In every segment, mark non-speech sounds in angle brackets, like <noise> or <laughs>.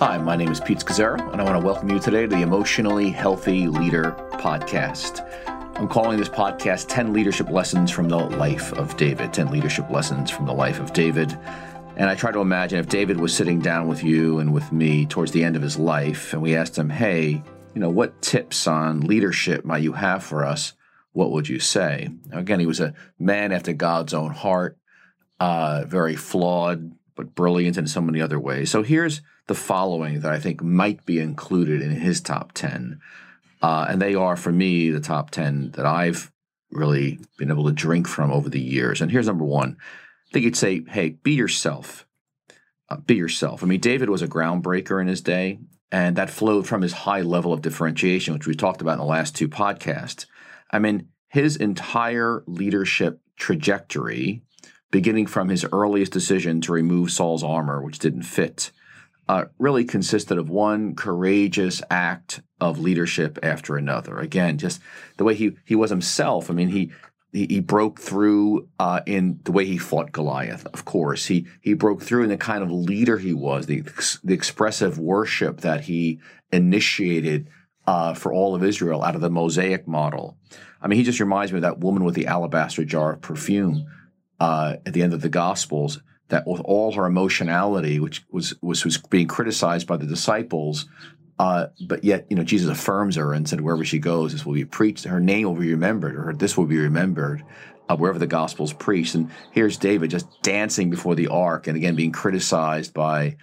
Hi, my name is Pete Scazzero, and I want to welcome you today to the Emotionally Healthy Leader podcast. I'm calling this podcast 10 Leadership Lessons from the Life of David. 10 Leadership Lessons from the Life of David. And I try to imagine if David was sitting down with you and with me towards the end of his life, and we asked him, hey, you know, what tips on leadership might you have for us? What would you say? Again, he was a man after God's own heart, uh, very flawed, but brilliant in so many other ways. So here's the following that I think might be included in his top 10. Uh, and they are, for me, the top 10 that I've really been able to drink from over the years. And here's number one I think you'd say, hey, be yourself. Uh, be yourself. I mean, David was a groundbreaker in his day, and that flowed from his high level of differentiation, which we talked about in the last two podcasts. I mean, his entire leadership trajectory beginning from his earliest decision to remove Saul's armor, which didn't fit, uh, really consisted of one courageous act of leadership after another. Again, just the way he he was himself. I mean, he he, broke through uh, in the way he fought Goliath. Of course, he he broke through in the kind of leader he was, the the expressive worship that he initiated uh, for all of Israel out of the Mosaic model. I mean, he just reminds me of that woman with the alabaster jar of perfume uh, at the end of the Gospels that with all her emotionality, which was was was being criticized by the disciples, uh, but yet you know Jesus affirms her and said wherever she goes, this will be preached. Her name will be remembered, or this will be remembered. Uh, wherever the gospel's preached, and here's David just dancing before the ark, and again being criticized by,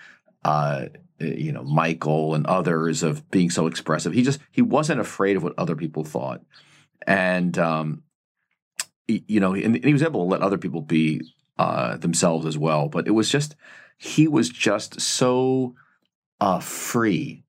uh, you know, Michal and others of being so expressive. He just he wasn't afraid of what other people thought, and um, you know, and he was able to let other people be uh, themselves as well. But it was just, he was just so uh, free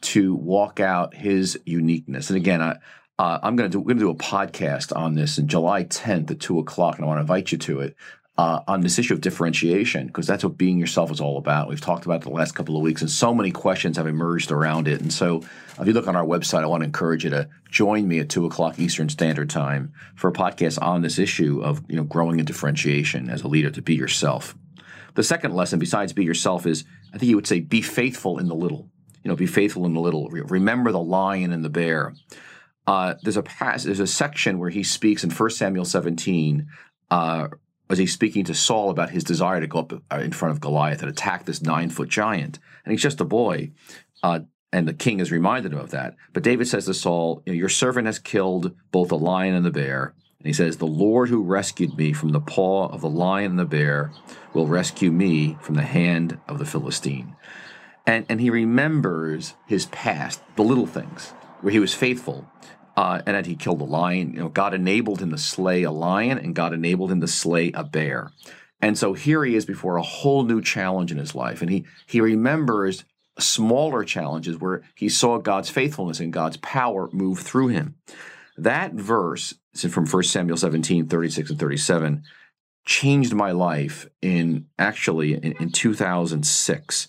to walk out his uniqueness. And again, I, uh, I'm going to do, going to do a podcast on this in July 10th at two o'clock, and I want to invite you to it uh, on this issue of differentiation because that's what being yourself is all about. We've talked about it the last couple of weeks, and so many questions have emerged around it. And so, if you look on our website, I want to encourage you to join me at two o'clock Eastern Standard Time for a podcast on this issue of you know growing in differentiation as a leader to be yourself. The second lesson, besides be yourself, is I think you would say be faithful in the little. You know, be faithful in the little. Remember the lion and the bear. Uh, there's a pass, there's a section where he speaks in 1 Samuel 17 uh, as he's speaking to Saul about his desire to go up uh, in front of Goliath and attack this nine foot giant. And he's just a boy. Uh, and the king has reminded him of that. But David says to Saul, Your servant has killed both the lion and the bear. And he says, The Lord who rescued me from the paw of the lion and the bear will rescue me from the hand of the Philistine. And, and he remembers his past, the little things, where he was faithful uh, and that he killed a lion. You know, God enabled him to slay a lion, and God enabled him to slay a bear. And so here he is before a whole new challenge in his life, and he he remembers smaller challenges where he saw God's faithfulness and God's power move through him. That verse from 1 Samuel 17, 36 and 37 changed my life in actually in, in 2006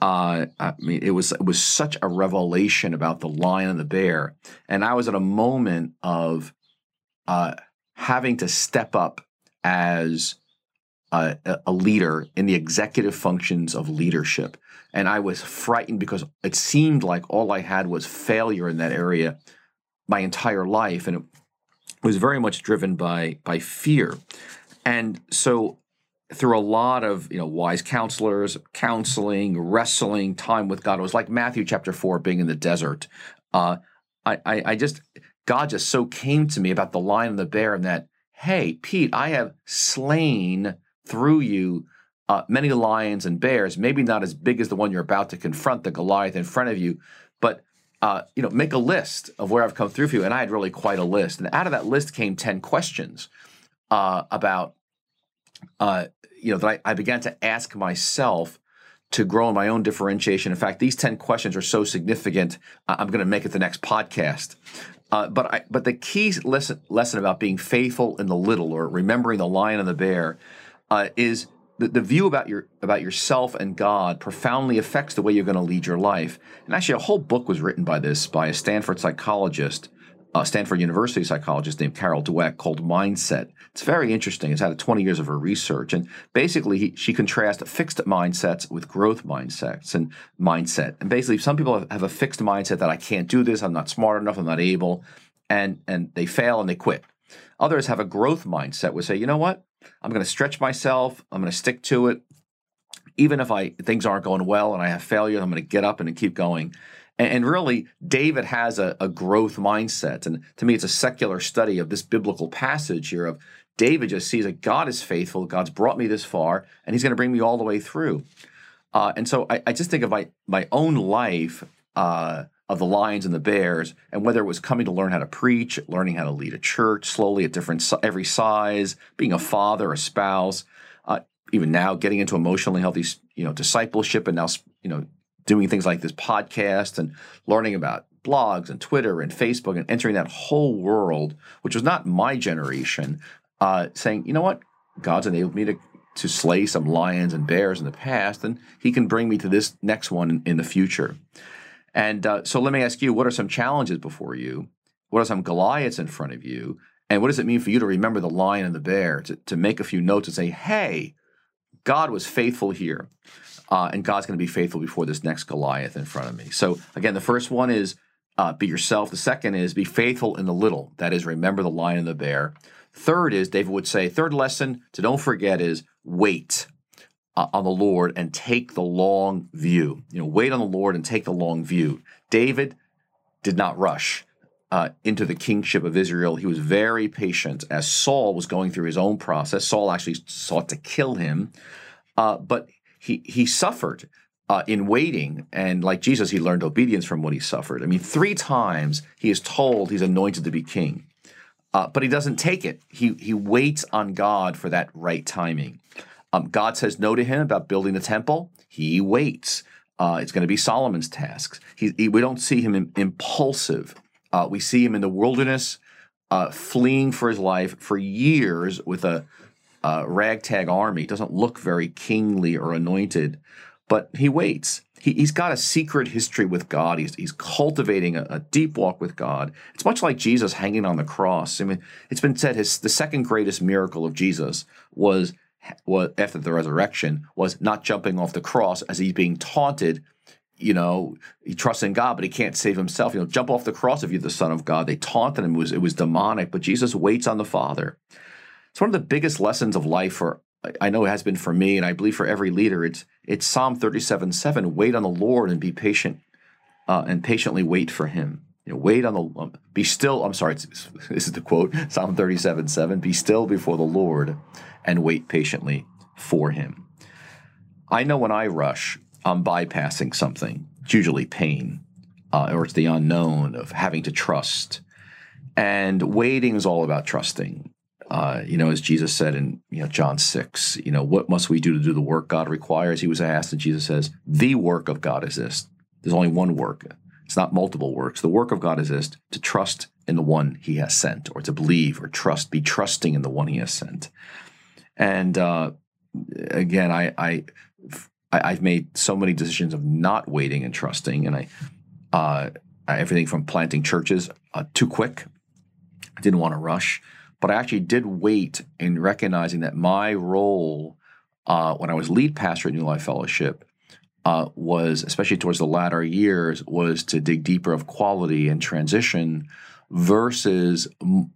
uh, I mean, it was it was such a revelation about the lion and the bear, and I was at a moment of uh, having to step up as a, a, leader in the executive functions of leadership, and I was frightened because it seemed like all I had was failure in that area my entire life, and it was very much driven by by fear, and so through a lot of you know wise counselors, counseling, wrestling, time with God. It was like Matthew chapter four, being in the desert. Uh, I, I, I just God just so came to me about the lion and the bear, and that hey, Pete, I have slain through you uh, many lions and bears. Maybe not as big as the one you're about to confront, the Goliath in front of you, but uh, you know, make a list of where I've come through for you. And I had really quite a list, and out of that list came ten questions uh, about uh, you know, that I, I began to ask myself to grow in my own differentiation. In fact, these 10 questions are so significant, I'm going to make it the next podcast. Uh, but I, but the key lesson, lesson about being faithful in the little or remembering the lion and the bear uh, is the, the view about your about yourself and God profoundly affects the way you're going to lead your life. And actually, a whole book was written by this by a Stanford psychologist uh, Stanford University psychologist named Carol Dweck called Mindset. It's very interesting. It's had 20 years of her research, and basically he, she contrasts fixed mindsets with growth mindsets and mindset. And basically, some people have, have a fixed mindset that I can't do this, I'm not smart enough, I'm not able, and and they fail and they quit. Others have a growth mindset, would say, you know what, I'm going to stretch myself, I'm going to stick to it, even if I things aren't going well and I have failure, I'm going to get up and keep going. And, and really, David has a, a growth mindset. And to me, it's a secular study of this biblical passage here of David just sees that God is faithful, God's brought me this far, and he's going to bring me all the way through. Uh, and so I, I, just think of my, my own life uh, of the lions and the bears, and whether it was coming to learn how to preach, learning how to lead a church slowly at different every size, being a father, a spouse, uh, even now getting into emotionally healthy, you know, discipleship, and now you know doing things like this podcast and learning about blogs and Twitter and Facebook and entering that whole world, which was not my generation, uh, saying, you know what, God's enabled me to to slay some lions and bears in the past, and He can bring me to this next one in, the future. And uh, so, let me ask you: What are some challenges before you? What are some Goliaths in front of you? And what does it mean for you to remember the lion and the bear? To, to make a few notes and say, "Hey, God was faithful here." uh, and God's going to be faithful before this next Goliath in front of me. So again, the first one is uh, be yourself. The second is be faithful in the little. That is, remember the lion and the bear. Third is David would say. Third lesson to don't forget is wait uh, on the Lord and take the long view. You know, wait on the Lord and take the long view. David did not rush. Uh, into the kingship of Israel. He was very patient as Saul was going through his own process. Saul actually sought to kill him, uh, but he he suffered uh, in waiting, and like Jesus, he learned obedience from what he suffered. I mean, three times he is told he's anointed to be king, uh, but he doesn't take it. He he waits on God for that right timing. Um, God says no to him about building the temple. He waits. Uh, it's going to be Solomon's tasks. He, he, we don't see him impulsive. Uh, we see him in the wilderness, uh, fleeing for his life for years with a uh, ragtag army. Doesn't look very kingly or anointed, but he waits. He, has got a secret history with God. He's, he's cultivating a, a, deep walk with God. It's much like Jesus hanging on the cross. I mean, it's been said his the second greatest miracle of Jesus was was after the resurrection was not jumping off the cross as he's being taunted. You know, he trusts in God, but he can't save himself. You know, jump off the cross if you're the Son of God. They taunted him. It was it was demonic, but Jesus waits on the Father. It's one of the biggest lessons of life for I know it has been for me, and I believe for every leader. It's it's Psalm thirty seven seven. Wait on the Lord and be patient, uh, and patiently wait for Him. You know, wait on the um, be still. I'm sorry, <laughs> this is the quote Psalm thirty seven seven. Be still before the Lord, and wait patiently for Him. I know when I rush, I'm bypassing something. It's usually pain, uh, or it's the unknown of having to trust. And waiting is all about trusting. Uh, you know, as Jesus said in you know John six, you know, what must we do to do the work God requires? He was asked, and Jesus says, the work of God is this. There's only one work. It's not multiple works. The work of God is this: to trust in the one He has sent, or to believe or trust, be trusting in the one He has sent. And uh, again, I, I I've made so many decisions of not waiting and trusting, and I uh, everything from planting churches uh, too quick. I didn't want to rush. But I actually did wait in recognizing that my role uh, when I was lead pastor at New Life Fellowship uh, was, especially towards the latter years, was to dig deeper of quality and transition versus you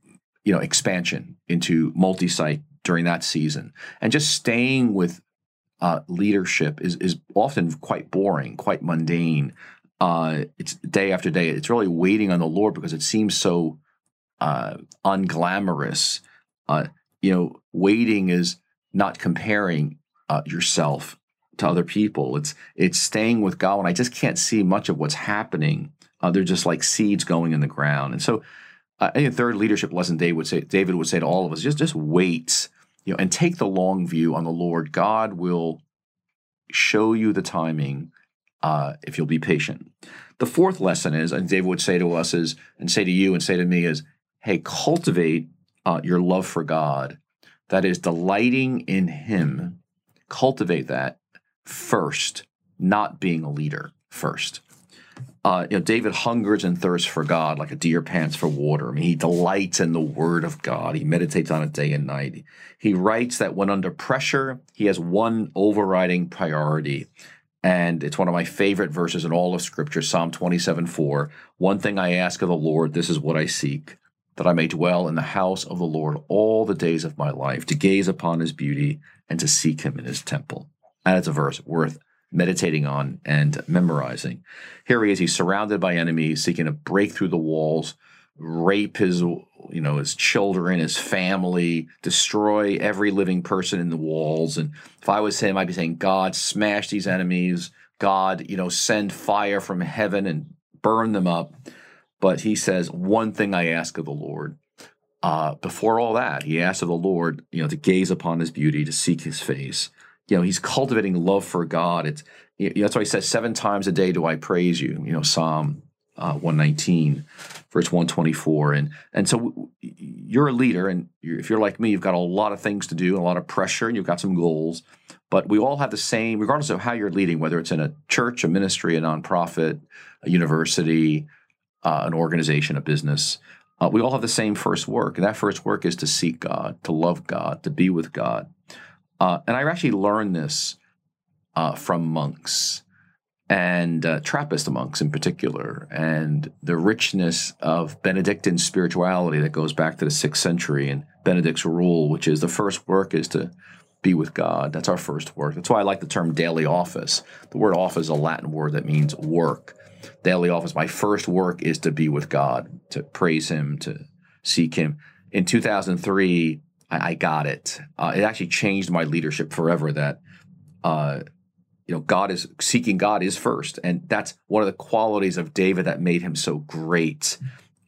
know expansion into multi-site during that season, and just staying with uh, leadership is is often quite boring, quite mundane. Uh, it's day after day. It's really waiting on the Lord because it seems so uh, unglamorous. Uh, you know, waiting is not comparing uh, yourself to other people. It's it's staying with God. And I just can't see much of what's happening. Uh, they're just like seeds going in the ground. And so, uh, third leadership lesson David would say David would say to all of us: just just wait, you know, and take the long view on the Lord. God will show you the timing uh, if you'll be patient. The fourth lesson is, and David would say to us is, and say to you, and say to me is, hey, cultivate uh, your love for God. That is delighting in Him. Cultivate that first, not being a leader first. Uh, you know, David hungers and thirsts for God like a deer pants for water. I mean, he delights in the Word of God. He meditates on it day and night. He writes that when under pressure, he has one overriding priority, and it's one of my favorite verses in all of Scripture, Psalm 27 4. One thing I ask of the Lord, this is what I seek, that I may dwell in the house of the Lord all the days of my life, to gaze upon his beauty and to seek him in his temple. And it's a verse worth meditating on and memorizing. Here he is, he's surrounded by enemies, seeking to break through the walls, rape his you know his children his family destroy every living person in the walls. And if i was him i'd be saying god smash these enemies. God you know send fire from heaven and burn them up. But he says one thing i ask of the lord. Uh, before all that he asks of the lord you know to gaze upon his beauty to seek his face you know he's cultivating love for god. It's you know, that's why he says seven times a day do i praise you. You know psalm uh, 119 verse 124 and and so you're a leader and you're, if you're like me you've got a lot of things to do a lot of pressure and you've got some goals. But we all have the same regardless of how you're leading whether it's in a church a ministry a nonprofit a university uh, an organization a business uh, we all have the same first work. And that first work is to seek god to love god to be with god uh, and i actually learned this uh, from monks and uh, Trappist monks in particular, and the richness of Benedictine spirituality that goes back to the sixth century and Benedict's rule, which is the first work is to be with God. That's our first work. That's why I like the term daily office. The word office is a Latin word that means work. Daily office, my first work is to be with God, to praise Him, to seek Him. In 2003, I, I got it. Uh, it actually changed my leadership forever that. Uh, you know, God is seeking God is first, and that's one of the qualities of David that made him so great.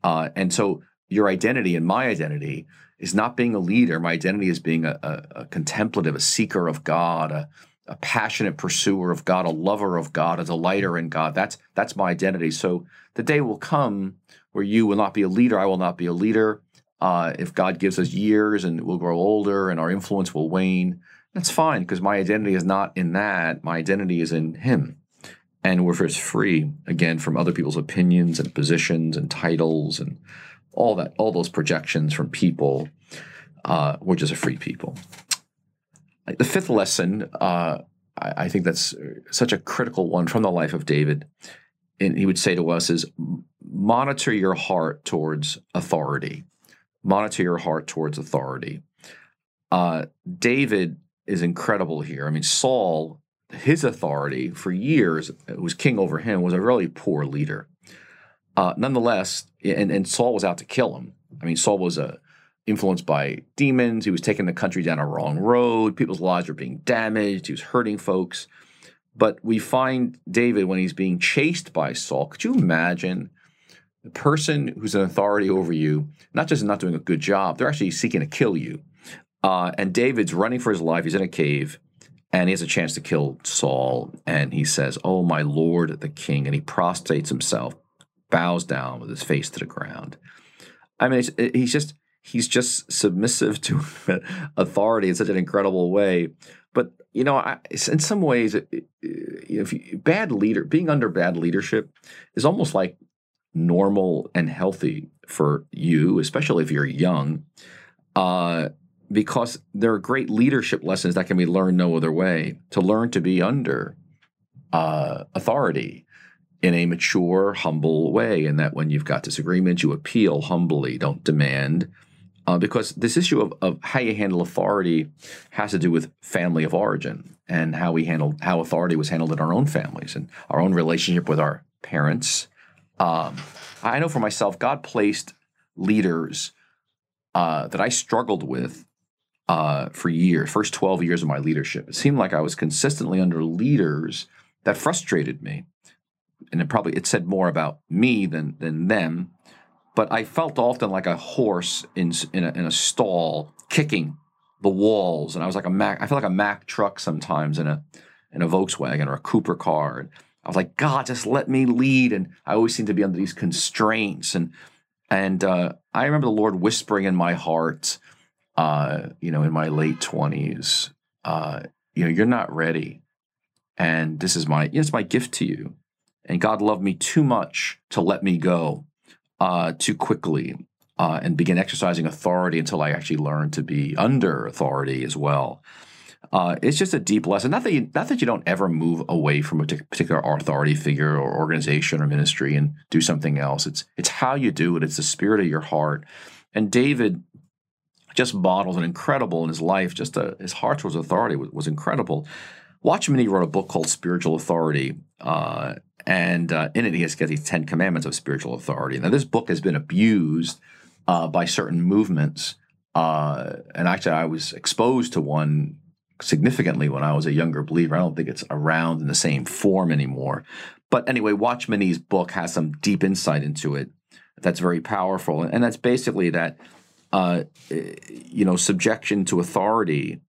Uh, and so, your identity and my identity is not being a leader. My identity is being a, a, a contemplative, a seeker of God, a, a, passionate pursuer of God, a lover of God, a delighter in God. That's that's my identity. So the day will come where you will not be a leader. I will not be a leader. Uh, if God gives us years and we'll grow older and our influence will wane, that's fine because my identity is not in that. My identity is in Him. And we're first free again from other people's opinions and positions and titles and all that, all those projections from people. Uh, we're just a free people. The fifth lesson, uh, I, I think that's such a critical one from the life of David. And he would say to us is monitor your heart towards authority. Monitor your heart towards authority. Uh, David is incredible here. I mean, Saul, his authority for years, who was king over him, was a really poor leader. Uh, nonetheless, and, and Saul was out to kill him. I mean, Saul was uh, influenced by demons. He was taking the country down a wrong road. People's lives were being damaged. He was hurting folks. But we find David when he's being chased by Saul. Could you imagine the person who's an authority over you, not just not doing a good job, they're actually seeking to kill you. Uh, and David's running for his life. He's in a cave and he has a chance to kill Saul. And he says, Oh, my Lord, the king. And he prostrates himself, bows down with his face to the ground. I mean, he's just. He's just submissive to <laughs> authority in such an incredible way. But you know, I, in some ways, if you, bad leader, being under bad leadership, is almost like normal and healthy for you, especially if you're young. Uh, because there are great leadership lessons that can be learned no other way. To learn to be under uh, authority in a mature, humble way, and that when you've got disagreements, you appeal humbly, don't demand. Uh, because this issue of, of how you handle authority has to do with family of origin and how we handle how authority was handled in our own families and our own relationship with our parents. Um, I know for myself, God placed leaders uh, that I struggled with uh, for years, first 12 years of my leadership. It seemed like I was consistently under leaders that frustrated me. And it probably it said more about me than than them. But I felt often like a horse in in a, in a stall kicking the walls, and I was like a Mack. I feel like a Mack truck sometimes in a in a Volkswagen or a Cooper car. I was like, God, just let me lead. And I always seem to be under these constraints. And and uh, I remember the Lord whispering in my heart, uh, you know, in my late twenties, uh, you know, you're not ready, and this is my, it's my gift to you. And God loved me too much to let me go uh, too quickly uh, and begin exercising authority until I actually learned to be under authority as well. Uh, it's just a deep lesson. Not that you, not that you don't ever move away from a particular authority figure or organization or ministry and do something else. It's it's how you do it. It's the spirit of your heart. And David just models an incredible in his life. Just a, his heart towards authority was, was incredible. Watchman Nee wrote a book called Spiritual Authority, uh, and uh, in it he has got these Ten Commandments of spiritual authority. Now this book has been abused uh, by certain movements, uh, and actually I was exposed to one significantly when I was a younger believer. I don't think it's around in the same form anymore. But anyway, Watchman Nee's book has some deep insight into it that's very powerful, and that's basically that uh, you know subjection to authority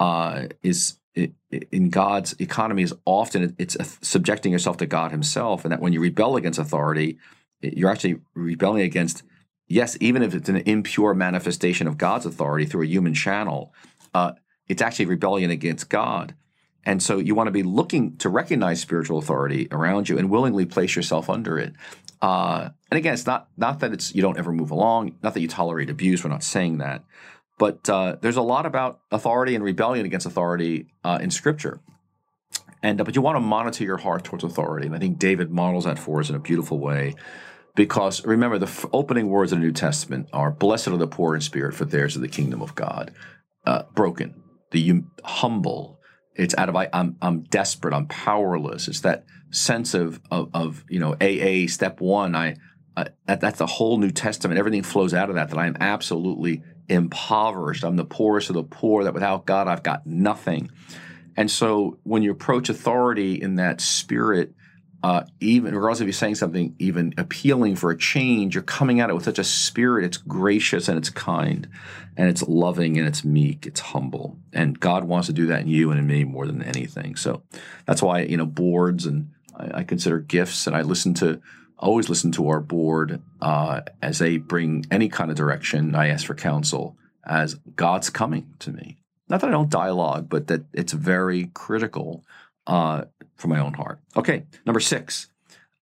uh, is in God's economy is often it's subjecting yourself to God Himself, and that when you rebel against authority, you're actually rebelling against yes, even if it's an impure manifestation of God's authority through a human channel, uh, it's actually rebellion against God. And so you want to be looking to recognize spiritual authority around you and willingly place yourself under it. Uh, and again, it's not not that it's you don't ever move along, not that you tolerate abuse. We're not saying that, but uh, there's a lot about authority and rebellion against authority uh, in Scripture. And uh, but you want to monitor your heart towards authority, and I think David models that for us in a beautiful way. Because remember, the f- opening words of the New Testament are "Blessed are the poor in spirit, for theirs is the kingdom of God." Uh, broken, the hum- humble. It's out of I, I'm I'm desperate. I'm powerless. It's that sense of of, of you know AA step one. I uh, that, that's the whole New Testament. Everything flows out of that. That I am absolutely impoverished. I'm the poorest of the poor. That without God, I've got nothing. And so, when you approach authority in that spirit, uh, even regardless if you're saying something even appealing for a change, you're coming at it with such a spirit. It's gracious and it's kind, and it's loving and it's meek. It's humble, and God wants to do that in you and in me more than anything. So that's why you know boards and I, I consider gifts, and I listen to always listen to our board uh, as they bring any kind of direction. I ask for counsel as God's coming to me. Not that I don't dialogue, but that it's very critical uh, for my own heart. Okay, number six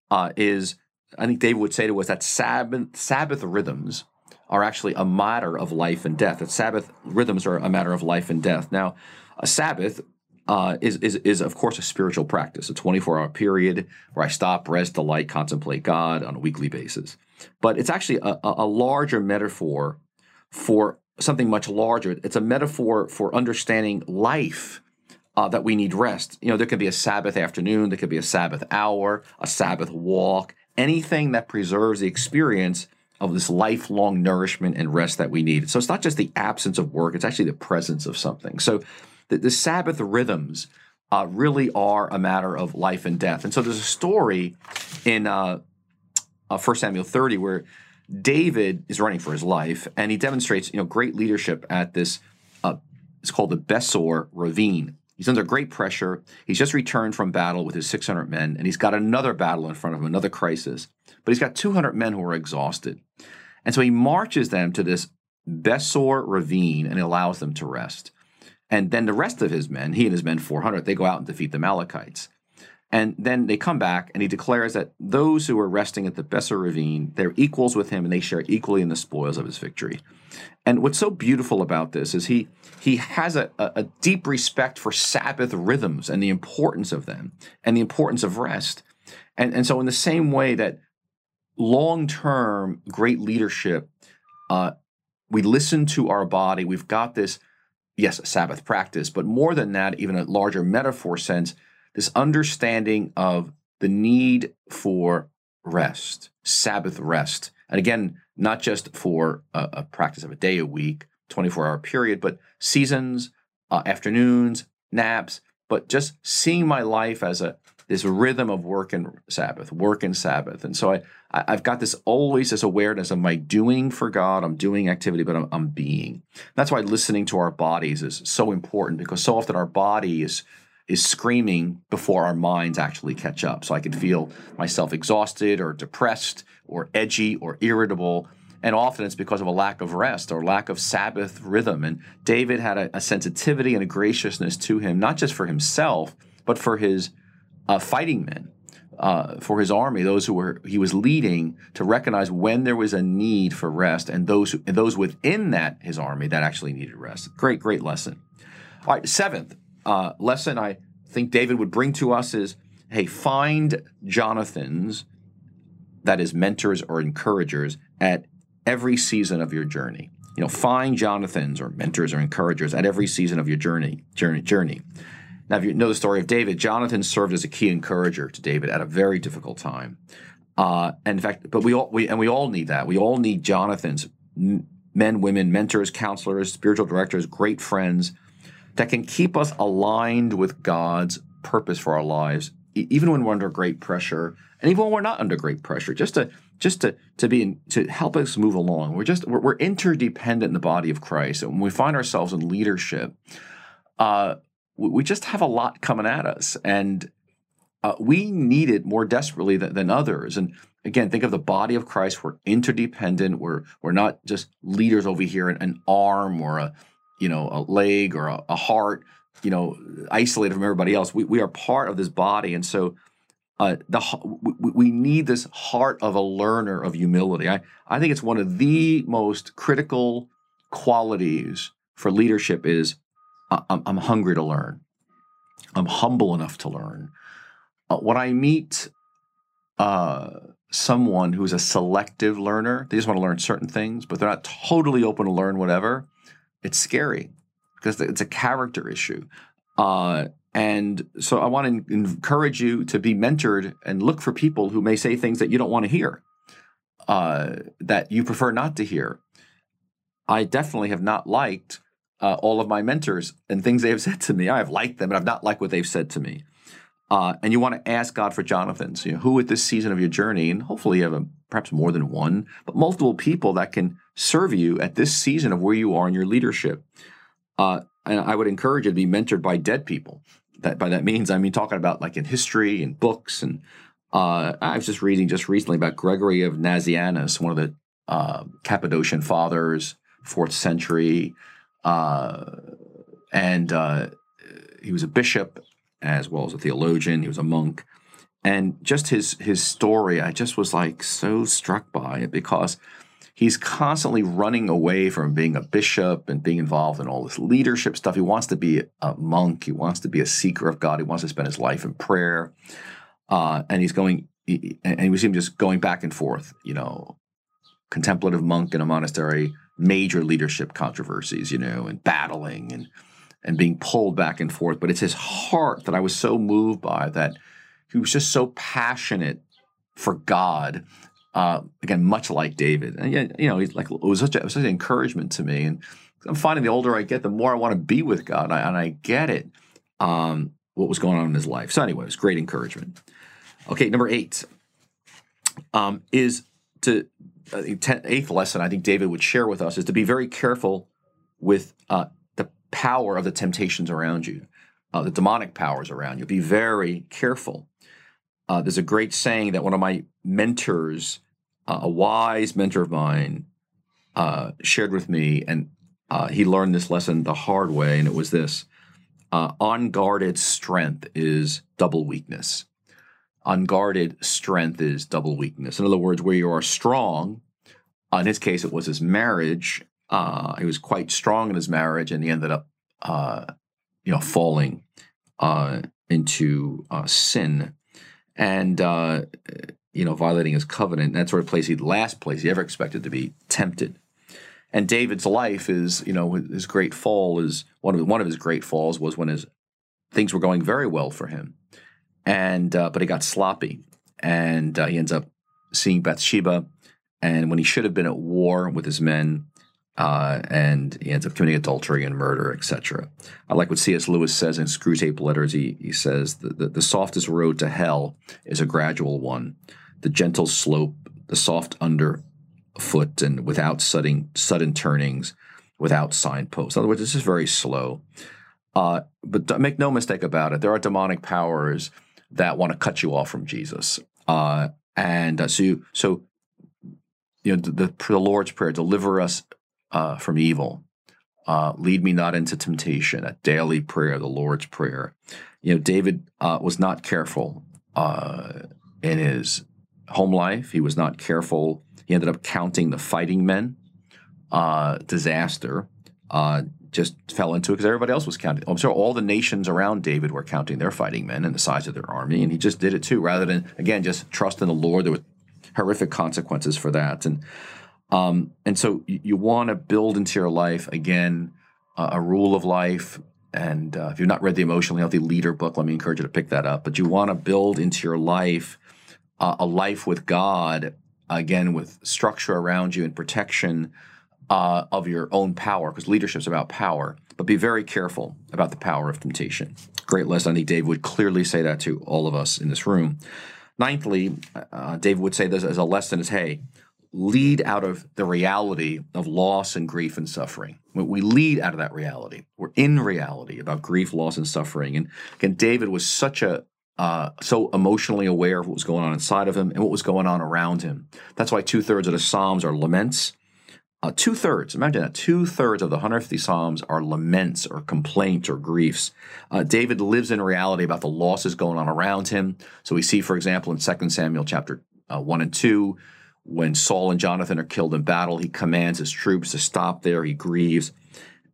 uh, is I think David would say to us that Sabbath, Sabbath rhythms are actually a matter of life and death. That Sabbath rhythms are a matter of life and death. Now, a Sabbath uh, is, is, is, of course, a spiritual practice, a 24 hour period where I stop, rest, delight, contemplate God on a weekly basis. But it's actually a, a larger metaphor for something much larger. It's a metaphor for understanding life uh, that we need rest. You know, there could be a Sabbath afternoon, there could be a Sabbath hour, a Sabbath walk, anything that preserves the experience of this lifelong nourishment and rest that we need. So it's not just the absence of work, it's actually the presence of something. So the, the Sabbath rhythms uh, really are a matter of life and death. And so there's a story in uh, uh, 1 Samuel 30 where David is running for his life and he demonstrates you know great leadership at this. Uh, it's called the Besor Ravine. He's under great pressure. He's just returned from battle with his 600 men, and he's got another battle in front of him, another crisis. But he's got 200 men who are exhausted. And so he marches them to this Besor ravine and allows them to rest. And then the rest of his men, he and his men 400, they go out and defeat the Amalekites. And then they come back and he declares that those who are resting at the Besor ravine, they're equals with him and they share equally in the spoils of his victory. And what's so beautiful about this is he he has a, a deep respect for Sabbath rhythms and the importance of them and the importance of rest. And, and so in the same way that long-term great leadership, uh, we listen to our body, we've got this yes, Sabbath practice, but more than that, even a larger metaphor sense, this understanding of the need for rest, Sabbath rest. And again, not just for a, a practice of a day a week, 24 hour period, but seasons, uh, afternoons, naps, but just seeing my life as a this rhythm of work and Sabbath, work and Sabbath. And so I, I have got this always this awareness of my doing for God. I'm doing activity, but I'm, I'm being. That's why listening to our bodies is so important because so often our body is is screaming before our minds actually catch up. So I can feel myself exhausted or depressed or edgy or irritable. And often it's because of a lack of rest or lack of Sabbath rhythm. And David had a, a sensitivity and a graciousness to him, not just for himself, but for his uh, fighting men. uh, for his army, those who were he was leading, to recognize when there was a need for rest, and those who, and those within that his army that actually needed rest. Great, great lesson. All right, seventh uh, lesson I think David would bring to us is: Hey, find Jonathan's, that is, mentors or encouragers at every season of your journey. You know, find Jonathan's or mentors or encouragers at every season of your journey. Journey. Journey. Now, if you know the story of David, Jonathan served as a key encourager to David at a very difficult time. Uh, and in fact, but we all we and we all need that. We all need Jonathan's men, women, mentors, counselors, spiritual directors, great friends that can keep us aligned with God's purpose for our lives, even when we're under great pressure, and even when we're not under great pressure. Just to just to to be in, to help us move along. We're just we're, we're, interdependent in the body of Christ, and when we find ourselves in leadership, uh, we just have a lot coming at us, and uh, we need it more desperately than, than, others. And again, think of the body of Christ. We're interdependent. We're we're not just leaders over here, an, an arm or a you know a leg or a, a, heart, you know, isolated from everybody else. We we are part of this body, and so. Uh, the we, need this heart of a learner of humility. I, I think it's one of the most critical qualities for leadership is I'm, I'm hungry to learn. I'm humble enough to learn. Uh, when I meet uh, someone who's a selective learner, they just want to learn certain things, but they're not totally open to learn whatever. It's scary because it's a character issue. Uh, and so I want to encourage you to be mentored and look for people who may say things that you don't want to hear, uh, that you prefer not to hear. I definitely have not liked uh, all of my mentors and things they have <laughs> said to me. I have liked them, but I've not liked what they've said to me. Uh, and you want to ask God for Jonathan's, you know, who at this season of your journey, and hopefully you have a, perhaps more than one, but multiple people that can serve you at this season of where you are in your leadership. Uh, and I would encourage you to be mentored by dead people. That by that means, I mean talking about like in history and books. And uh, I was just reading just recently about Gregory of Nazianzus, one of the uh, Cappadocian fathers, fourth century. Uh, and uh, he was a bishop as well as a theologian. He was a monk, and just his his story, I just was like so struck by it because he's constantly running away from being a bishop and being involved in all this leadership stuff. He wants to be a monk. He wants to be a seeker of God. He wants to spend his life in prayer, uh, and he's going. and he see him just going back and forth, you know, contemplative monk in a monastery, major leadership controversies, you know, and battling and and being pulled back and forth. But it's his heart that I was so moved by that he was just so passionate for God. Uh, again, much like David, and you know, he's like it was such, a, such an encouragement to me. And I'm finding the older I get, the more I want to be with God, and I, and I get it. Um, what was going on in his life. So anyway, it was great encouragement. Okay, number eight um, is to uh, ten, eighth lesson I think David would share with us is to be very careful with uh, the power of the temptations around you, uh, the demonic powers around you. Be very careful. Uh, there's a great saying that one of my mentors, uh, a wise mentor of mine, uh, shared with me, and he learned this lesson the hard way, and it was this: unguarded strength is double weakness unguarded strength is double weakness. In other words, where you are strong, uh, in his case, it was his marriage. Uh, he was quite strong in his marriage, and he ended up, uh, you know, falling uh, into uh, sin, and uh, you know, violating his covenant. That's sort of place he last place he ever expected to be tempted. And David's life is, you know, his great fall is one of one of his great falls was when his things were going very well for him and uh, but he got sloppy, and uh, he ends up seeing Bathsheba, and when he should have been at war with his men, uh, and he ends up committing adultery and murder, etc. I like what C.S. Lewis says in Screwtape Letters. He he says the, the, the softest road to hell is a gradual one, the gentle slope, the soft underfoot, and without sudden sudden turnings, without signposts. In other words, this is very slow. Uh, but make no mistake about it, there are demonic powers that want to cut you off from Jesus. Uh, and uh, so, you, so you know, the, the, the, Lord's prayer: deliver us uh, from evil, uh, lead me not into temptation. A daily prayer, the Lord's prayer. You know, David uh, was not careful. Uh, in his home life. He was not careful. He ended up counting the fighting men. Uh, disaster. Uh, just fell into it because everybody else was counting. I'm sure all the nations around David were counting their fighting men and the size of their army, and he just did it too, rather than again just trust in the Lord. There were horrific consequences for that, and um, and so you, want to build into your life again uh, a rule of life. And uh, if you've not read the Emotionally Healthy Leader book, let me encourage you to pick that up. But you want to build into your life uh, a life with God, again with structure around you and protection uh, of your own power, because leadership is about power. But be very careful about the power of temptation. Great lesson. I think Dave would clearly say that to all of us in this room. Ninthly, uh, David would say this as a lesson is hey, lead out of the reality of loss and grief and suffering. We lead out of that reality. We're in reality about grief, loss, and suffering. And again, David was such a uh, so emotionally aware of what was going on inside of him and what was going on around him. That's why two thirds of the Psalms are laments. Uh, two thirds, imagine that, two thirds of the 150 Psalms are laments or complaints or griefs. Uh, David lives in reality about the losses going on around him. So we see, for example, in 2 Samuel chapter uh, 1 and 2, when Saul and Jonathan are killed in battle, he commands his troops to stop there. He grieves.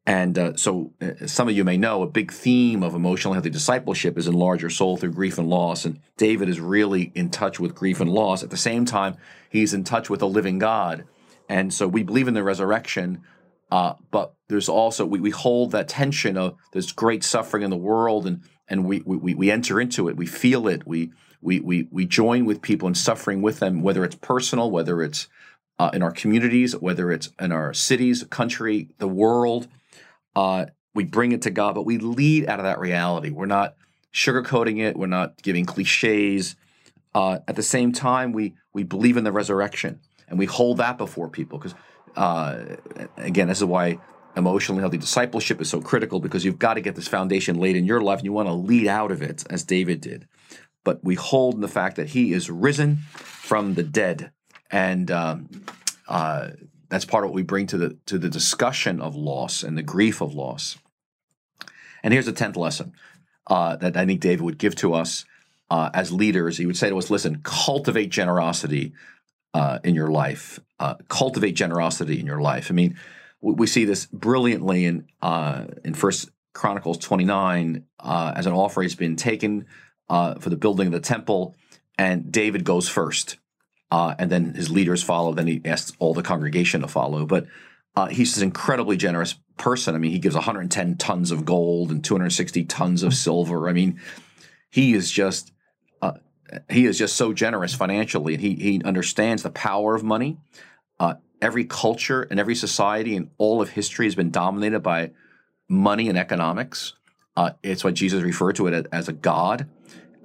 And uh, so, uh, some of you may know a big theme of emotional healthy discipleship is enlarge your soul through grief and loss. And David is really in touch with grief and loss. At the same time, he's in touch with a living God and so we believe in the resurrection, uh, but there's also we, we hold that tension of there's great suffering in the world, and and we we, we enter into it, we feel it, we we we we join with people in suffering with them, whether it's personal, whether it's uh, in our communities, whether it's in our cities, country, the world. Uh, we bring it to God, but we lead out of that reality. We're not sugarcoating it. We're not giving cliches. Uh, at the same time, we we believe in the resurrection and we hold that before people because uh, again this is why emotionally healthy discipleship is so critical because you've got to get this foundation laid in your life and you want to lead out of it as david did but we hold in the fact that he is risen from the dead and um, uh, that's part of what we bring to the to the discussion of loss and the grief of loss and here's the 10th lesson uh, that i think david would give to us uh, as leaders he would say to us listen cultivate generosity uh, in your life. Uh, cultivate generosity in your life. I mean, we, we see this brilliantly in uh, in First Chronicles 29 uh, as an offering has been taken uh, for the building of the temple, and David goes first, uh, and then his leaders follow. Then he asks all the congregation to follow, but. he's an incredibly generous person. I mean, he gives 110 tons of gold and 260 tons of silver. I mean, he is just he is just so generous financially, and he he understands the power of money. Uh, every culture and every society in all of history has been dominated by money and economics. Uh, it's what Jesus referred to it as a god,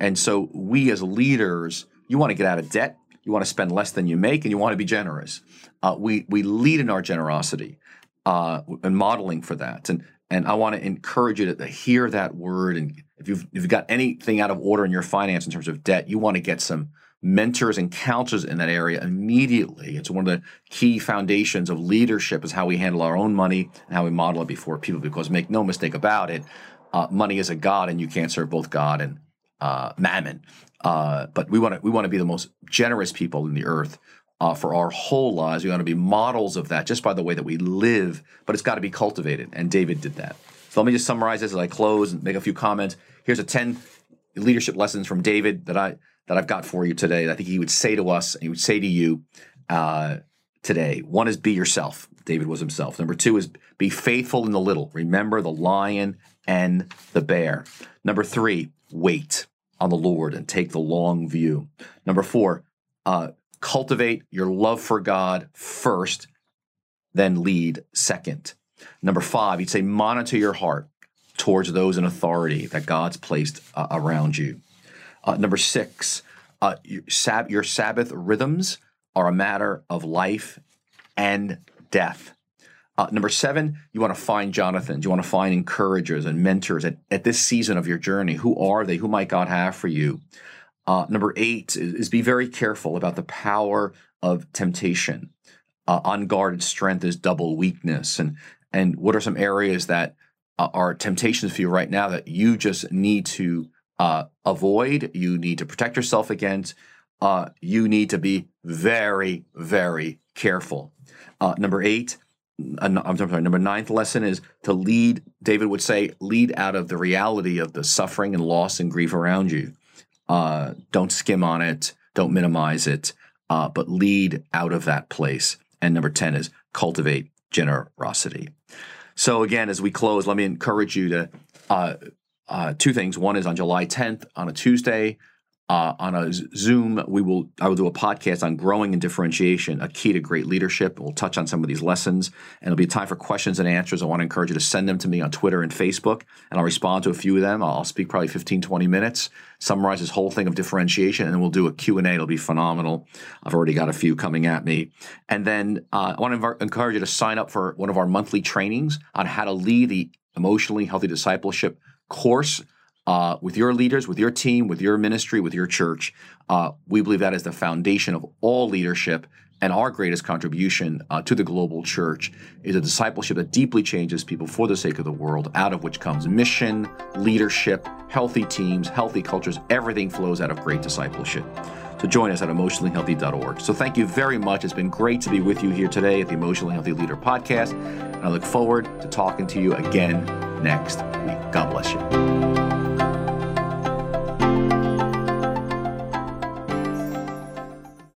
and so we as leaders, you want to get out of debt, you want to spend less than you make, and you want to be generous. Uh, we we lead in our generosity uh, and modeling for that, and and I want to encourage you to, to hear that word and if you've, if you've got anything out of order in your finance in terms of debt, you want to get some mentors and counselors in that area immediately. It's one of the key foundations of leadership is how we handle our own money and how we model it before people. Because make no mistake about it, uh, money is a god, and you can't serve both God and uh, mammon. Uh, but we want to we want to be the most generous people in the earth. Uh, for our whole lives, we want to be models of that just by the way that we live, but it's got to be cultivated. And David did that. So let me just summarize this as I close and make a few comments. Here's a 10 leadership lessons from David that I that I've got for you today. I think he would say to us, and he would say to you uh, today. One is be yourself. David was himself. Number two is be faithful in the little. Remember the lion and the bear. Number three, wait on the Lord and take the long view. Number four, uh, cultivate your love for God first, then lead second. Number five, you'd say monitor your heart towards those in authority that God's placed uh, around you. Uh, number six, uh, your, sab- your Sabbath rhythms are a matter of life and death. Uh, number seven, you want to find Jonathans. You want to find encouragers and mentors at, at this season of your journey. Who are they? Who might God have for you? Uh, number eight is, is, be very careful about the power of temptation. Uh, unguarded strength is double weakness. And and what are some areas that uh, are temptations for you right now that you just need to uh, avoid, you need to protect yourself against, uh, you need to be very, very careful. Uh, number eight, uh, I'm sorry, number ninth lesson is to lead, David would say, lead out of the reality of the suffering and loss and grief around you. Uh, don't skim on it, don't minimize it, uh, but lead out of that place. And number 10 is cultivate generosity. So, again, as we close, let me encourage you to uh, uh, two things. One is on July 10th on a Tuesday, uh, on a Zoom, we will I will do a podcast on growing and differentiation, a key to great leadership. We'll touch on some of these lessons, and it'll be time for questions and answers. I want to encourage you to send them to me on Twitter and Facebook, and I'll respond to a few of them. I'll speak probably 15, 20 minutes, summarize this whole thing of differentiation, and then we'll do a Q&A. It'll be phenomenal. I've already got a few coming at me. And then uh, I want to encourage you to sign up for one of our monthly trainings on how to lead the emotionally healthy discipleship course uh, with your leaders, with your team, with your ministry, with your church. Uh, we believe that is the foundation of all leadership. And our greatest contribution uh, to the global church is a discipleship that deeply changes people for the sake of the world, out of which comes mission, leadership, healthy teams, healthy cultures. Everything flows out of great discipleship. So join us at emotionallyhealthy.org. So thank you very much. It's been great to be with you here today at the Emotionally Healthy Leader podcast. And I look forward to talking to you again next week. God bless you.